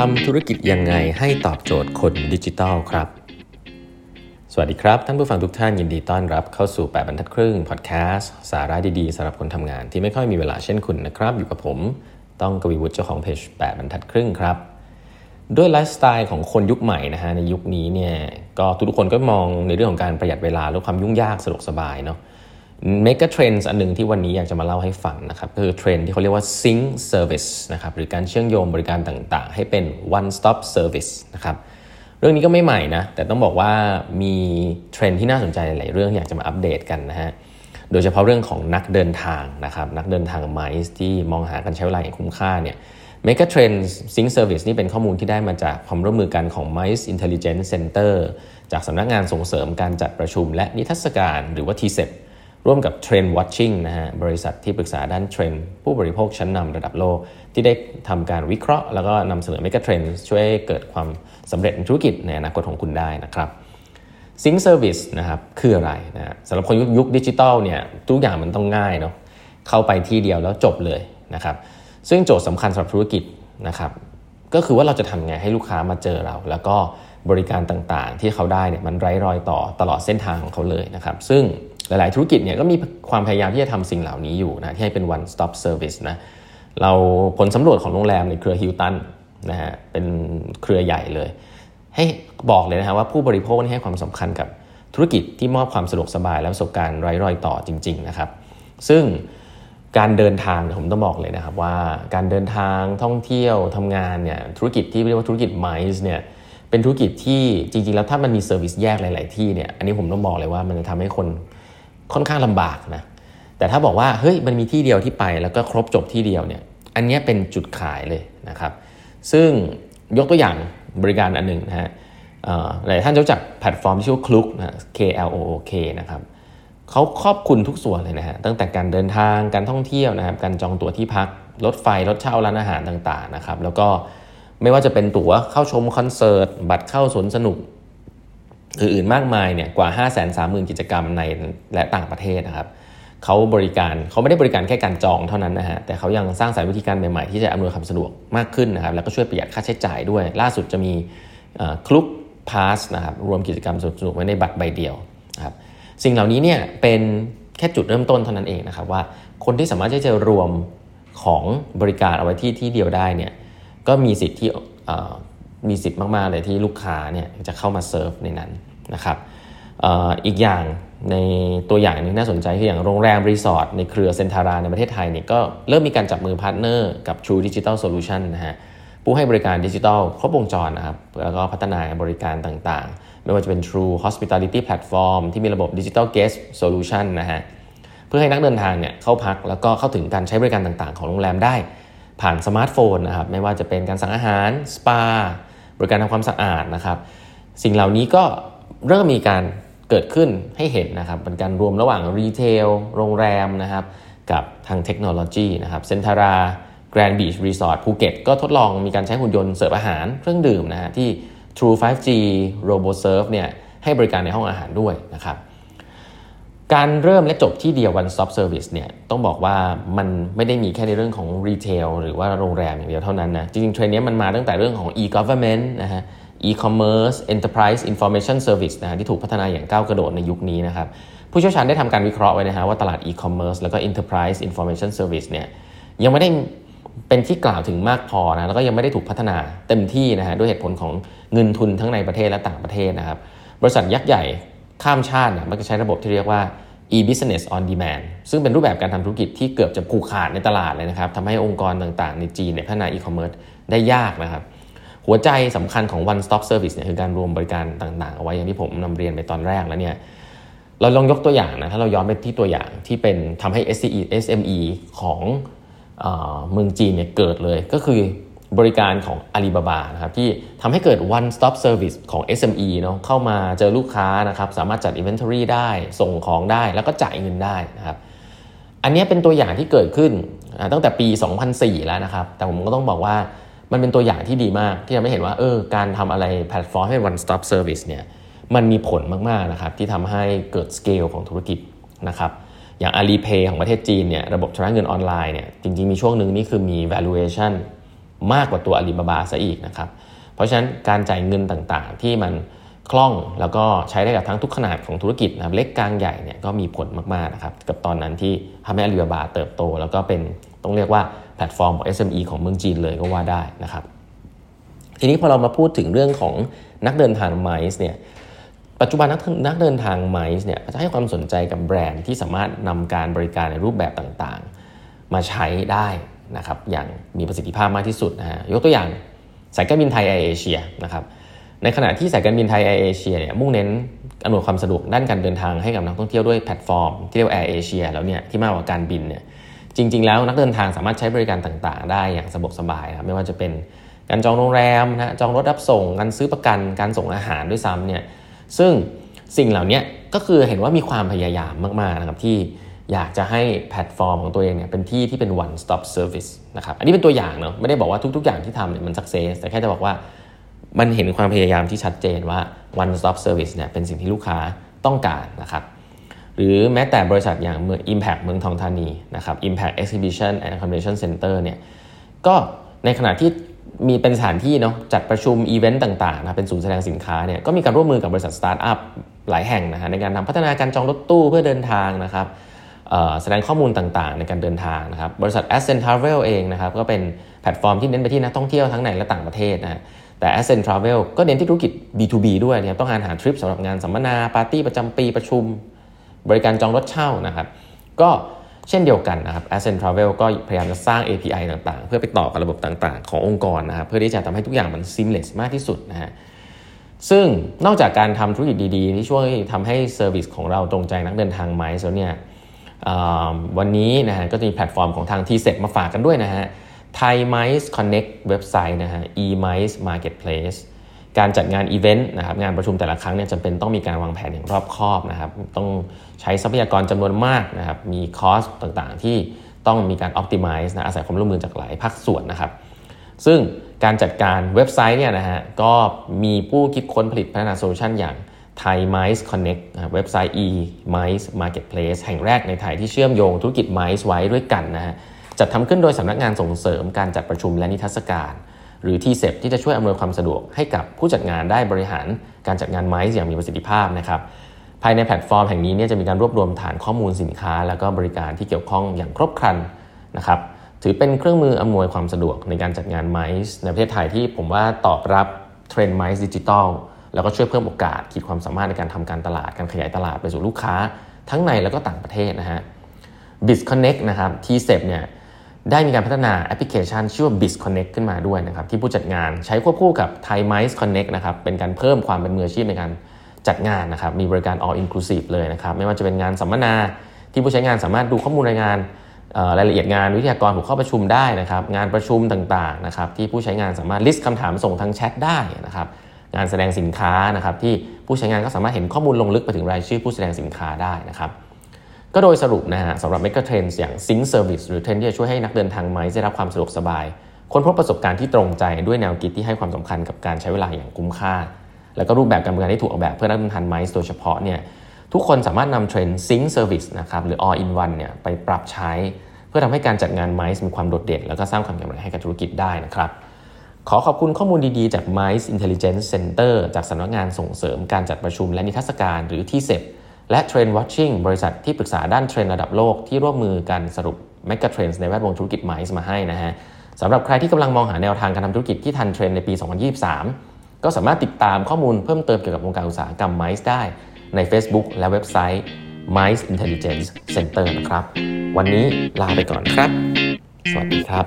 ทำธุรกิจยังไงให้ตอบโจทย์คนดิจิทัลครับ สวัสดีครับ ท่านผู้ฟังทุกท่านยินดีต้อนรับเข้าสู่ 8บรรทัดครึ่งพอดแคสต์สาระดีๆสำหรับคนทำงานที่ไม่ค่อยมีเวลาเช่นคุณนะครับ อยู่กับผม ต้องกวีวุฒิเจ้าของเพจ8บรรทัดครึ่งครับ ด้วยไลฟ์สไตล์ของคนยุคใหม่นะฮะในยุคนี้เนี่ยก็ทุกคนก็มองในเรื่องของการประหยัดเวลาลดความยุ่งยากสะดวกสบายเนาะ เมกะเทรนด์อันหนึ่งที่วันนี้อยากจะมาเล่าให้ฟังนะครับคือเทรนด์ที่เขาเรียกว่า sync service นะครับหรือการเชื่อมโยงบริการต่างๆ ให้เป็น one stop service นะครับเรื่องนี้ก็ไม่ใหม่นะแต่ต้องบอกว่ามีเทรนด์ที่น่าสนใจหลายเรื่องอยากจะมาอัปเดตกันนะฮะโดยเฉพาะเรื่องของนักเดินทางนะครับนักเดินทางไมซ์ที่มองหาการใช้เวลาอย่างคุ้มค่าเนี่ยเมกะเทรนด์ Synced Service นี่เป็นข้อมูลที่ได้มาจากความร่วมมือกันของ MICE Intelligence Center จากสำนักงานส่งเสริมการจัดประชุมและนิทรรศการหรือว่า TCEB ร่วมกับ Trend Watching นะฮะบริษัทที่ปรึกษาด้านเทรนด์ผู้บริโภคชั้นนำระดับโลก ที่ได้ทำการวิเคราะห์ แล้วก็นำเสนอเมกะเทรนด์ช่วยให้เกิดความสำเร็จในธุรกิจในอนาคตของคุณได้นะครับ Synced Service นะครับคืออะไรนะสำหรับคนยุคดิจิตอลเนี่ยทุกอย่างมันต้องง่ายเนาะเข้าไปที่เดียวแล้วจบเลยนะครับซึ่งโจทย์สำคัญสำหรับธุรกิจนะครับก็คือว่าเราจะทำไงให้ลูกค้ามาเจอเรา แล้วก็บริการต่างๆ ที่เขาได้เนี่ยมันไร้รอยต่อตลอดเส้นทางของเขาเลยนะครับ ซึ่ง หลาย ๆ ธุรกิจเนี่ยก็มีความพยายามที่จะทำสิ่งเหล่านี้อยู่นะที่ให้เป็น one stop service นะเราผลสำรวจของโรงแรมในเครือฮิลตันนะฮะเป็นเครือใหญ่เลย ให้บอกเลยนะฮะว่าผู้บริโภคให้ความสำคัญกับธุรกิจที่มอบความสะดวกสบายและประสบการณ์ไร้รอยต่อจริง ๆ นะครับ ซึ่งการเดินทางผมต้องบอกเลยนะครับว่าการเดินทางท่องเที่ยวทำงานเนี่ยธุรกิจที่เรียกว่าธุรกิจไมซ์เนี่ยเป็นธุรกิจที่จริงๆ แล้วถ้ามันมี service แยกหลาย ๆ ที่เนี่ยอันนี้ผมต้องบอกเลยว่ามันจะทำให้คน ค่อนข้างลำบากนะแต่ถ้าบอกว่าเฮ้ยมันมีที่เดียวที่ไปแล้วก็ครบจบที่เดียวเนี่ยอันนี้เป็นจุดขายเลยนะครับ ซึ่งยกตัวอย่างบริการอันหนึ่งนะฮะหลายท่านรู้จักแพลตฟอร์มที่ชื่อ Klook นะ K L O O K นะครับเขาครอบคลุมทุกส่วนเลยนะฮะตั้งแต่การเดินทางการท่องเที่ยวนะครับการจองตั๋วที่พัก รถไฟรถเช่าร้านอาหารต่างๆนะครับแล้วก็ไม่ว่าจะเป็นตั๋วเข้าชมคอนเสิร์ต บัตรเข้าสวนสนุก อื่นๆมากมายเนี่ยกว่า 5 3 0 0 0 0 กิจกรรมในและต่างประเทศนะครับเขาบริการเขาไม่ได้บริการแค่การจองเท่านั้นนะฮะแต่เขายังสร้างสรรค์วิธีการใหม่ๆ ที่จะอำนวยความสะดวกมากขึ้นนะครับแล้วก็ช่วยประหยัดค่าใช้จ่ายด้วย ล่าสุดจะมีคลุกพาสนะครับรวมกิจกรรมสนุกไว้ในบัตรใบเดียวนะครับสิ่งเหล่านี้เนี่ยเป็นแค่จุดเริ่มต้นเท่านั้นเองนะครับว่าคนที่สามารถที่จะรวมของบริการเอาไว้ที่ที่เดียวได้เนี่ยก็มีสิทธิ์ที่ มีสิทธิ์มากๆเลยที่ลูกค้าเนี่ยจะเข้ามา surf ในนั้นนะครับอีกอย่างในตัวอย่างนึงน่าสนใจคืออย่างโรงแรมรีสอร์ทในเครือเซนทาราในประเทศไทยเนี่ยก็เริ่มมีการจับมือ partner กับ True Digital Solution นะฮะผู้ให้บริการดิจิทัลครบวงจรนะครับแล้วก็พัฒนาบริการต่างๆ ไม่ว่าจะเป็น True Hospitality Platform ที่มีระบบ Digital Guest Solution นะฮะเพื่อให้นักเดินทางเนี่ยเข้าพักแล้วก็เข้าถึงการใช้บริการต่างๆ ของโรงแรมได้ ผ่านสมาร์ทโฟนนะครับไม่ว่าจะเป็นการสั่งอาหารสปา บริการทำความสะอาดนะครับ สิ่งเหล่านี้ก็เริ่มมีการเกิดขึ้นให้เห็นนะครับเป็นการรวมระหว่าง retail โรงแรมนะครับกับทางเทคโนโลยีนะครับเซนทาราแกรนด์บีชรีสอร์ทภูเก็ตก็ทดลองมีการใช้หุ่นยนต์เสิร์ฟอาหารเครื่องดื่มนะฮะที่ True 5G RoboServe เนี่ยให้บริการในห้องอาหารด้วยนะครับ การเริ่มและจบที่เดียว one stop service เนี่ยต้องบอกว่ามันไม่ได้มีแค่ในเรื่องของรีเทลหรือว่าโรงแรมอย่างเดียวเท่านั้นนะจริงๆเทรนนี้มันมาตั้งแต่เรื่องของ e-government นะฮะ e-commerce enterprise information service นะที่ถูกพัฒนาอย่างก้าวกระโดดในยุคนี้นะครับผู้เชี่ยวชาญได้ทำการวิเคราะห์ไว้นะฮะว่าตลาด e-commerce แล้วก็ enterprise information service เนี่ยยังไม่ได้เป็นที่กล่าวถึงมากพอนะแล้วก็ยังไม่ได้ถูกพัฒนาเต็มที่นะฮะด้วยเหตุผลของเงินทุนทั้งในประเทศและต่างประเทศนะครับบริษัทยักษ์ใหญ่ ข้ามชาติเนี่ยมันจะใช้ระบบที่เรียกว่า e-business on demand ซึ่งเป็นรูปแบบการทำธุรกิจที่เกือบจะผูกขาดในตลาดเลยนะครับทำให้องค์กรต่างๆ ในจีนเนี่ยพัฒนา e-commerce ได้ยากนะครับ หัวใจสำคัญของ one stop service เนี่ยคือการรวมบริการต่างๆ เอาไว้อย่างที่ผมนำเรียนไปตอนแรกแล้วเนี่ยเราลองยกตัวอย่างนะ ถ้าเราย้อนไปที่ตัวอย่างที่เป็นทำให้ SCE SME ของเอเมืองจีนเนี่ยเกิดเลยก็คือ บริการของ Alibaba นะครับที่ทำให้เกิด one stop service ของ SME เนาะเข้ามาเจอลูกค้านะครับสามารถจัด inventory ได้ส่งของได้แล้วก็จ่ายเงินได้นะครับอันนี้เป็นตัวอย่างที่เกิดขึ้นตั้งแต่ปี 2004 แล้วนะครับ แต่ผมก็ต้องบอกว่ามันเป็นตัวอย่างที่ดีมากที่ทำให้เห็นว่าเออการทำอะไรแพลตฟอร์มให้ one stop service เนี่ยมันมีผลมาก ๆ นะครับ ที่ทำให้เกิดสเกลของธุรกิจนะครับอย่าง Alipay ของประเทศจีนเนี่ยระบบชำระเงินออนไลน์เนี่ยจริง ๆ มีช่วงหนึ่งนี่คือมี valuation มากกว่าตัวอาลีบาบาซะอีกนะครับ เพราะฉะนั้นการจ่ายเงินต่างๆ ที่มันคล่องแล้วก็ใช้ได้กับทั้งทุกขนาดของธุรกิจนะครับเล็กกลางใหญ่เนี่ยก็มีผลมากๆนะครับกับตอนนั้นที่ทำให้อาลีบาบาเติบโต แล้วก็เป็นต้องเรียกว่าแพลตฟอร์มของ SME ของเมืองจีนเลยก็ว่าได้นะครับ ทีนี้พอเรามาพูดถึงเรื่องของนักเดินทางไมซ์เนี่ยปัจจุบันนักนักเดินทางไมซ์เนี่ยจะให้ความสนใจกับแบรนด์ที่สามารถนำการบริการในรูปแบบต่างๆ มาใช้ได้ นะครับอย่างมีประสิทธิภาพมากที่สุดนะฮะยกตัวอย่างสายการบินไทยแอร์เอเชียนะครับในขณะที่สายการบินไทยแอร์เอเชียเนี่ยมุ่งเน้นอำนวยความสะดวกด้านการเดินทางให้กับนักท่องเที่ยวด้วยแพลตฟอร์มที่เรียกว่าแอร์เอเชียแล้วเนี่ยที่มากกว่าการบินเนี่ยจริง ๆ แล้วนักเดินทางสามารถใช้บริการต่างๆ ได้อย่างสะดวกสบายครับไม่ว่าจะเป็นการจองโรงแรมนะจองรถรับส่งการซื้อประกันการส่งอาหารด้วยซ้ำเนี่ยซึ่งสิ่งเหล่านี้ก็คือเห็นว่ามีความพยายามมากๆนะครับที่ อยากจะให้แพลตฟอร์มของตัวเองเนี่ยเป็นที่ที่เป็น one stop service นะครับอันนี้เป็นตัวอย่างเนาะไม่ได้บอกว่าทุก ๆ อย่างที่ทำเนี่ยมัน success แต่แค่จะบอกว่ามันเห็นความพยายามที่ชัดเจนว่า one stop service เนี่ยเป็นสิ่งที่ลูกค้าต้องการนะครับหรือแม้แต่บริษัทอย่างเมือง Impact เมืองทองธานีนะครับ Impact Exhibition and Accommodation Center เนี่ยก็ในขณะที่มีเป็นสถานที่เนาะจัดประชุมอีเวนต์ต่างๆนะเป็นศูนย์แสดงสินค้าเนี่ยก็มีการร่วมมือกับบริษัทสตาร์ทอัพหลายแห่งนะฮะในการทำพัฒนาการจองรถตู้เพื่อเดินทางนะครับ แสดงข้อมูลต่างๆ ในการเดินทางนะครับบริษัท Ascent Travel เองนะครับก็เป็นแพลตฟอร์มที่เน้นไปที่นักท่องเที่ยวทั้งในและต่างประเทศนะแต่ Ascent Travel ก็เน้นที่ธุรกิจ B2B ด้วยนะครับต้องการหาทริปสำหรับงานสัมมนาปาร์ตี้ประจำปีประชุม บริการจองรถเช่านะครับ ก็เช่นเดียวกันนะครับ Ascent Travel ก็พยายามจะสร้าง API ต่างๆ เพื่อไปต่อกับระบบต่างๆ ขององค์กรนะครับเพื่อที่จะทำให้ทุกอย่างมัน seamless มากที่สุดนะฮะซึ่งนอกจากการทำธุรกิจดีๆ ที่ช่วยทำให้ service ของเราตรงใจนักเดินทางไมซ์แล้วเนี่ย วันนี้นะฮะก็จะมีแพลตฟอร์มของทาง t s e t มาฝากกันด้วยนะฮะ Thai MICE Connect เว็บไซต์นะฮะ e-MICE marketplace การจัดงานอีเวนต์นะครับงานประชุมแต่ละครั้งเนี่ยจำเป็นต้องมีการวางแผนอย่างรอบคอบนะครับต้องใช้ทรัพยากรจำนวนมากนะครับมี cost ต่างๆ ที่ต้องมีการ optimize นะอาศัยความร่วมมือจากหลายภาคส่วนนะครับ ซึ่งการจัดการเว็บไซต์เนี่ยนะฮะก็มีผู้คิดค้นผลิตพัฒนาโซลูชันอย่าง Thai MICE Connect เว็บไซต์ e-MICE marketplace แห่งแรกในไทยที่เชื่อมโยงธุรกิจ MICE ไว้ด้วยกันนะฮะจัดทำขึ้นโดยสำนักงานส่งเสริมการจัดประชุมและนิทรรศการ หรือทีเส็บที่จะช่วยอำนวยความสะดวกให้กับผู้จัดงานได้บริหารการจัดงานไมซ์อย่างมีประสิทธิภาพนะครับภายในแพลตฟอร์มแห่งนี้เนี่ยจะมีการรวบรวมฐานข้อมูลสินค้า แล้วก็บริการที่เกี่ยวข้องอย่างครบครันนะครับถือเป็นเครื่องมืออำนวยความสะดวกในการจัดงานไมซ์ในประเทศไทยที่ผมว่าตอบรับเทรนด์ไมซ์ดิจิทัล แล้วก็ช่วยเพิ่มโอกาสขีดความสามารถในการทำการตลาดการขยายตลาดไปสู่ลูกค้า ทั้งในแล้วก็ต่างประเทศนะฮะ BizConnect นะครับทีเส็บเนี่ยได้มีการพัฒนาแอปพลิเคชันชื่อว่า BizConnect ขึ้นมาด้วยนะครับ ที่ผู้จัดงานใช้ควบคู่กับ Thai MICE Connect นะครับเป็นการเพิ่มความเป็นมืออาชีพในการจัดงานนะครับมีบริการ all inclusive เลยนะครับไม่ว่าจะเป็นงานสัมมนาที่ผู้ใช้งานสามารถดูข้อมูลรายงานรายละเอียดงานวิทยากรหัวข้อประชุมได้นะครับงานประชุมต่างๆนะครับที่ผู้ใช้งานสามารถ list คำถามส่งทางแชทได้นะครับ งานแสดงสินค้านะครับที่ผู้ใช้งานก็สามารถเห็นข้อมูลลงลึกไปถึงรายชื่อผู้แสดงสินค้าได้นะครับก็โดยสรุปนะฮะสำหรับเมกะเทรนด์อย่าง Synced Service หรือเทรนด์ที่จะช่วยให้นักเดินทางไมซ์ได้รับความสะดวกสบาย ค้นพบประสบการณ์ที่ตรงใจด้วยแนวคิดที่ให้ความสำคัญกับการใช้เวลาอย่างคุ้มค่า แล้วก็รูปแบบการบริการที่ถูกออกแบบเพื่อนักเดินทางไมซ์โดยเฉพาะเนี่ยทุกคนสามารถนำเทรนด์ Synced Service นะครับหรือ all in one เนี่ยไปปรับใช้ เพื่อทำให้การจัดงานไมซ์มีความโดดเด่น แล้วก็สร้างความแข็งแรงให้กับธุรกิจได้นะครับ ขอขอบคุณข้อมูลดีๆ จาก Mice Intelligence Center จากสำนักงานส่งเสริมการจัดประชุมและนิทรรศการหรือทีเส็บและ Trend Watching บริษัทที่ปรึกษาด้านเทรนด์ระดับโลกที่ร่วมมือกันสรุป Mega Trends ในแวดวงธุรกิจไมซ์มาให้นะฮะสำหรับใครที่กำลังมองหาแนวทางการทำธุรกิจที่ทันเทรนในปี 2023 ก็สามารถติดตามข้อมูลเพิ่มเติมเกี่ยวกับวงการอุตสาหกรรมไมซ์ได้ใน Facebook และเว็บไซต์ Mice Intelligence Center นะครับ วันนี้ลาไปก่อนครับ สวัสดีครับ